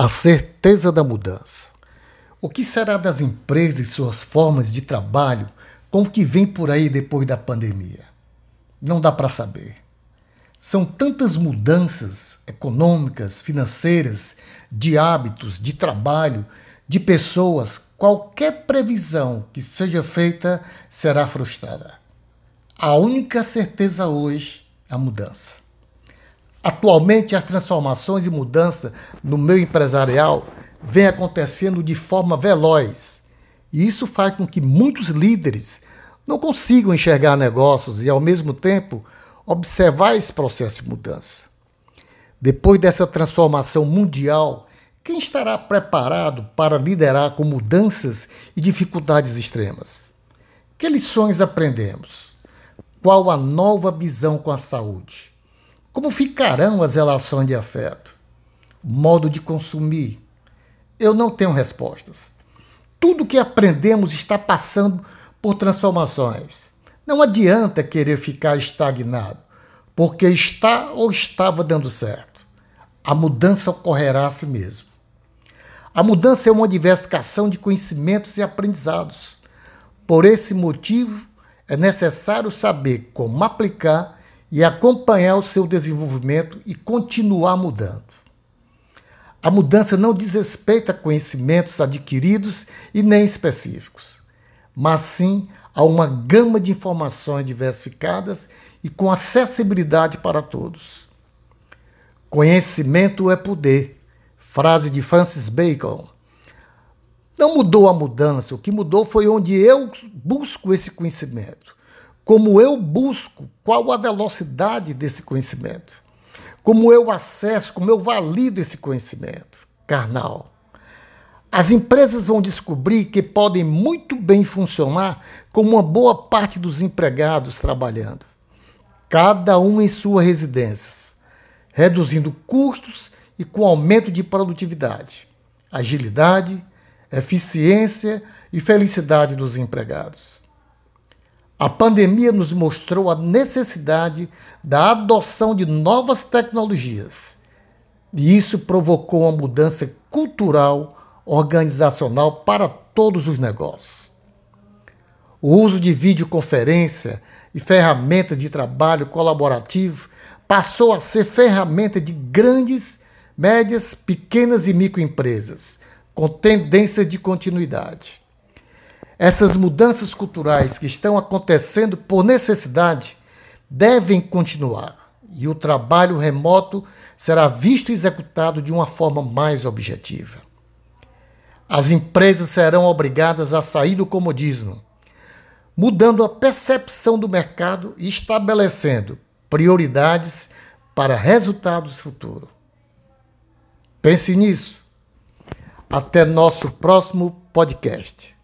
A certeza da mudança. O que será das empresas e suas formas de trabalho com o que vem por aí depois da pandemia? Não dá para saber. São tantas mudanças econômicas, financeiras, de hábitos, de trabalho, de pessoas, qualquer previsão que seja feita será frustrada. A única certeza hoje é a mudança. Atualmente, as transformações e mudanças no meio empresarial vêm acontecendo de forma veloz. E isso faz com que muitos líderes não consigam enxergar negócios e, ao mesmo tempo, observar esse processo de mudança. Depois dessa transformação mundial, quem estará preparado para liderar com mudanças e dificuldades extremas? Que lições aprendemos? Qual a nova visão com a saúde? Como ficarão as relações de afeto? Modo de consumir? Eu não tenho respostas. Tudo que aprendemos está passando por transformações. Não adianta querer ficar estagnado, porque está ou estava dando certo. A mudança ocorrerá a si mesmo. A mudança é uma diversificação de conhecimentos e aprendizados. Por esse motivo, é necessário saber como aplicar e acompanhar o seu desenvolvimento e continuar mudando. A mudança não diz respeito a conhecimentos adquiridos e nem específicos, mas sim a uma gama de informações diversificadas e com acessibilidade para todos. Conhecimento é poder, frase de Francis Bacon. Não mudou a mudança, o que mudou foi onde eu busco esse conhecimento como eu busco, qual a velocidade desse conhecimento, como eu acesso, como eu valido esse conhecimento carnal. As empresas vão descobrir que podem muito bem funcionar com uma boa parte dos empregados trabalhando, cada um em suas residências, reduzindo custos e com aumento de produtividade, agilidade, eficiência e felicidade dos empregados. A pandemia nos mostrou a necessidade da adoção de novas tecnologias. E isso provocou uma mudança cultural, organizacional para todos os negócios. O uso de videoconferência e ferramentas de trabalho colaborativo passou a ser ferramenta de grandes, médias, pequenas e microempresas, com tendência de continuidade. Essas mudanças culturais que estão acontecendo por necessidade devem continuar e o trabalho remoto será visto e executado de uma forma mais objetiva. As empresas serão obrigadas a sair do comodismo, mudando a percepção do mercado e estabelecendo prioridades para resultados futuros. Pense nisso. Até nosso próximo podcast.